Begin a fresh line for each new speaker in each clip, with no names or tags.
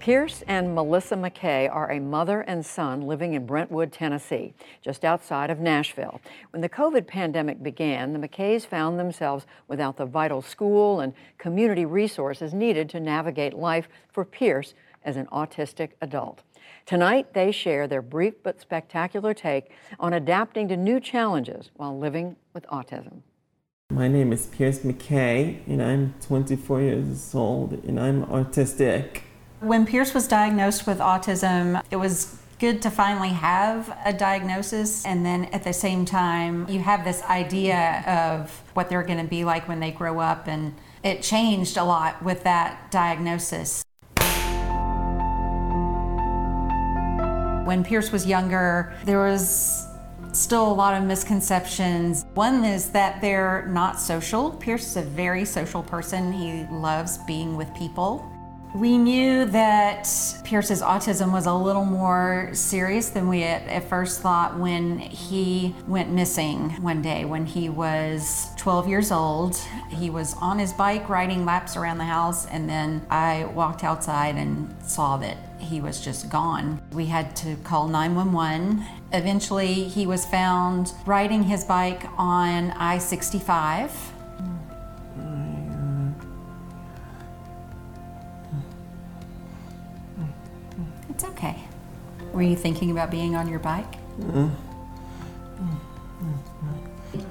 Pierce and Melissa McKay are a mother and son living in Brentwood, Tennessee, just outside of Nashville. When the COVID pandemic began, the McKays found themselves without the vital school and community resources needed to navigate life for Pierce as an autistic adult. Tonight, they share their brief but spectacular take on adapting to new challenges while living with autism.
My name is Pierce McKay, and I'm 24 years old, and I'm autistic.
When Pierce was diagnosed with autism, it was good to finally have a diagnosis, and then at the same time, you have this idea of what they're going to be like when they grow up, and it changed a lot with that diagnosis. When Pierce was younger, there was still a lot of misconceptions. One is that they're not social. Pierce is a very social person. He loves being with people. We knew that Pierce's autism was a little more serious than we at, at, first thought when he went missing one day when he was 12 years old. He was on his bike riding laps around the house, and then I walked outside and saw that he was just gone. We had to call 911. Eventually, he was found riding his bike on I 65 okay. Were you thinking about being on your bike?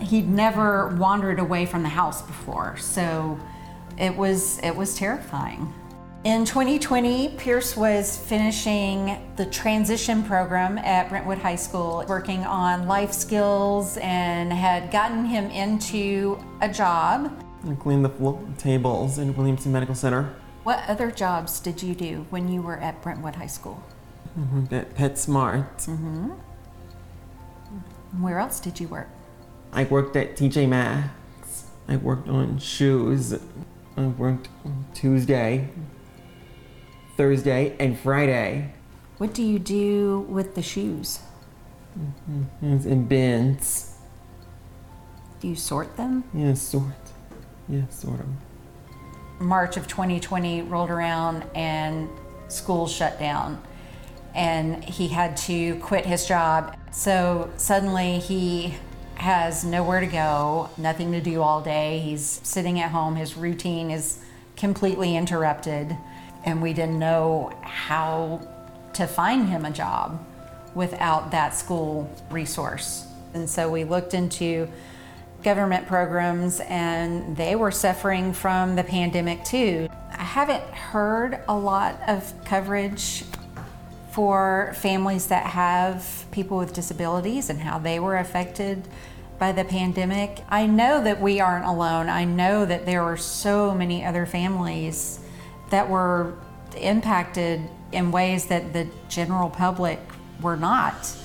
He'd never wandered away from the house before, so it was it was terrifying. In 2020, Pierce was finishing the transition program at Brentwood High School, working on life skills and had gotten him into a job.
I cleaned the tables in Williamson Medical Center.
What other jobs did you do when you were at Brentwood High School?
Mm-hmm. At PetSmart.
Mm-hmm. Where else did you work?
I worked at TJ Maxx. I worked on shoes. I worked Tuesday, Thursday, and Friday.
What do you do with the shoes?
Mm-hmm. In bins.
Do you sort them?
Yeah, sort. Yeah, sort them.
March of 2020 rolled around and school shut down and he had to quit his job. So suddenly he has nowhere to go, nothing to do all day. He's sitting at home, his routine is completely interrupted, and we didn't know how to find him a job without that school resource. And so we looked into government programs and they were suffering from the pandemic too. I haven't heard a lot of coverage for families that have people with disabilities and how they were affected by the pandemic. I know that we aren't alone. I know that there were so many other families that were impacted in ways that the general public were not.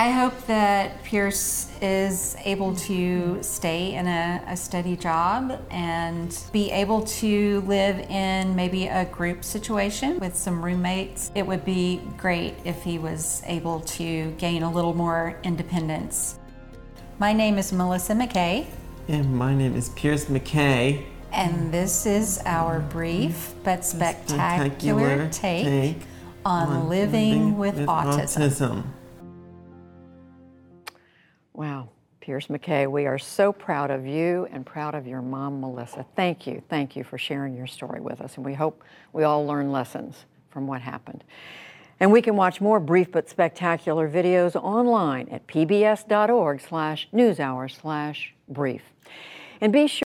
I hope that Pierce is able to stay in a, a, steady job and be able to live in maybe a group situation with some roommates. It would be great if he was able to gain a little more independence. My name is Melissa McKay.
And my name is Pierce McKay.
And this is our brief but spectacular, spectacular take, take, on, living, living, with, with autism. autism.
Wow. Pierce McKay, we are so proud of you and proud of your mom, Melissa. Thank you. Thank you for sharing your story with us. And we hope we all learn lessons from what happened. And we can watch more brief but spectacular videos online at pbs.org slash newshour slash brief. And be sure